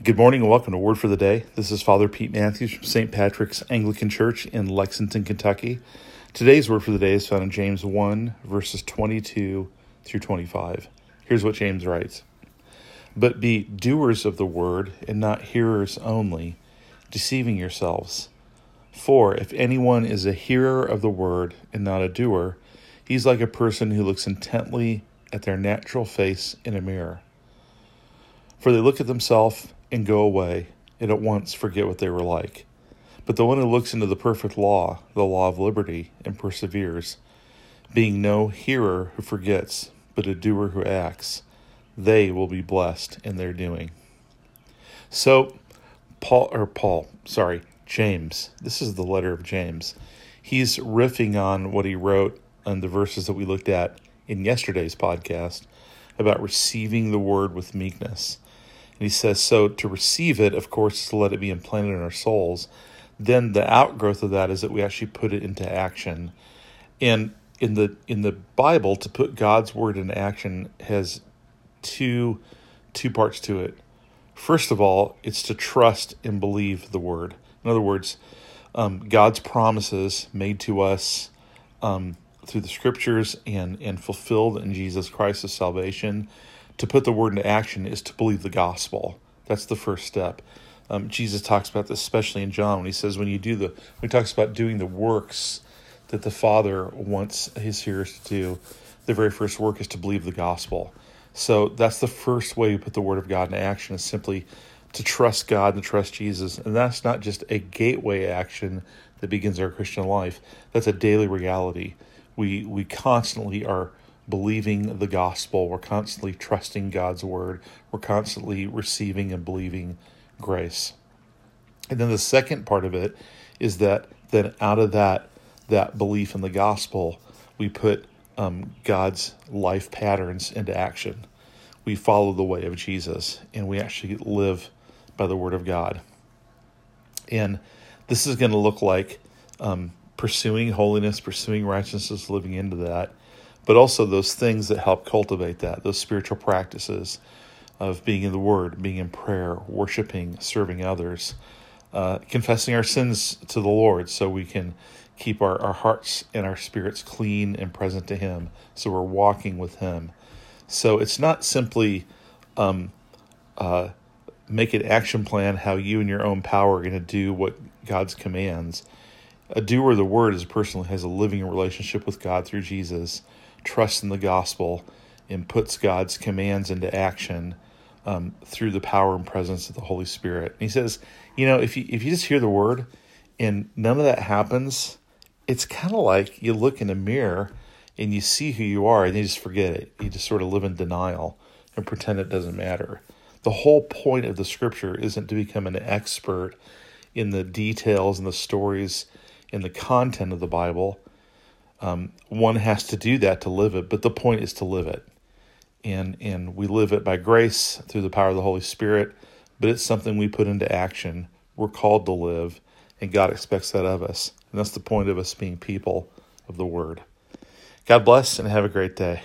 Good morning and welcome to Word for the Day. This is Father Pete Matthews from St. Patrick's Anglican Church in Lexington, Kentucky. Today's Word for the Day is found in James 1, verses 22 through 25. Here's what James writes But be doers of the word and not hearers only, deceiving yourselves. For if anyone is a hearer of the word and not a doer, he's like a person who looks intently at their natural face in a mirror. For they look at themselves and go away, and at once forget what they were like. But the one who looks into the perfect law, the law of liberty, and perseveres, being no hearer who forgets, but a doer who acts, they will be blessed in their doing. So, Paul, or Paul, sorry, James, this is the letter of James. He's riffing on what he wrote on the verses that we looked at in yesterday's podcast about receiving the word with meekness. And he says, so to receive it, of course, is to let it be implanted in our souls. Then the outgrowth of that is that we actually put it into action. And in the in the Bible, to put God's word into action has two two parts to it. First of all, it's to trust and believe the word. In other words, um, God's promises made to us um, through the scriptures and, and fulfilled in Jesus Christ as salvation to put the word into action is to believe the gospel. That's the first step. Um, Jesus talks about this, especially in John, when he says, when you do the, when he talks about doing the works that the Father wants his hearers to do, the very first work is to believe the gospel. So that's the first way you put the word of God into action is simply to trust God and trust Jesus. And that's not just a gateway action that begins our Christian life. That's a daily reality. We we constantly are believing the gospel. We're constantly trusting God's word. We're constantly receiving and believing grace. And then the second part of it is that then out of that that belief in the gospel, we put um, God's life patterns into action. We follow the way of Jesus, and we actually live by the word of God. And this is going to look like um, pursuing holiness, pursuing righteousness, living into that but also those things that help cultivate that, those spiritual practices of being in the Word, being in prayer, worshiping, serving others, uh, confessing our sins to the Lord so we can keep our, our hearts and our spirits clean and present to Him, so we're walking with Him. So it's not simply um, uh, make an action plan how you and your own power are going to do what God's commands. A doer of the word is a person who has a living relationship with God through Jesus trusts in the gospel and puts God's commands into action um, through the power and presence of the Holy Spirit. And he says, you know, if you if you just hear the word and none of that happens, it's kind of like you look in a mirror and you see who you are and you just forget it. You just sort of live in denial and pretend it doesn't matter. The whole point of the scripture isn't to become an expert in the details and the stories and the content of the Bible. Um, one has to do that to live it, but the point is to live it. And, and we live it by grace through the power of the Holy Spirit, but it's something we put into action. We're called to live, and God expects that of us. And that's the point of us being people of the Word. God bless and have a great day.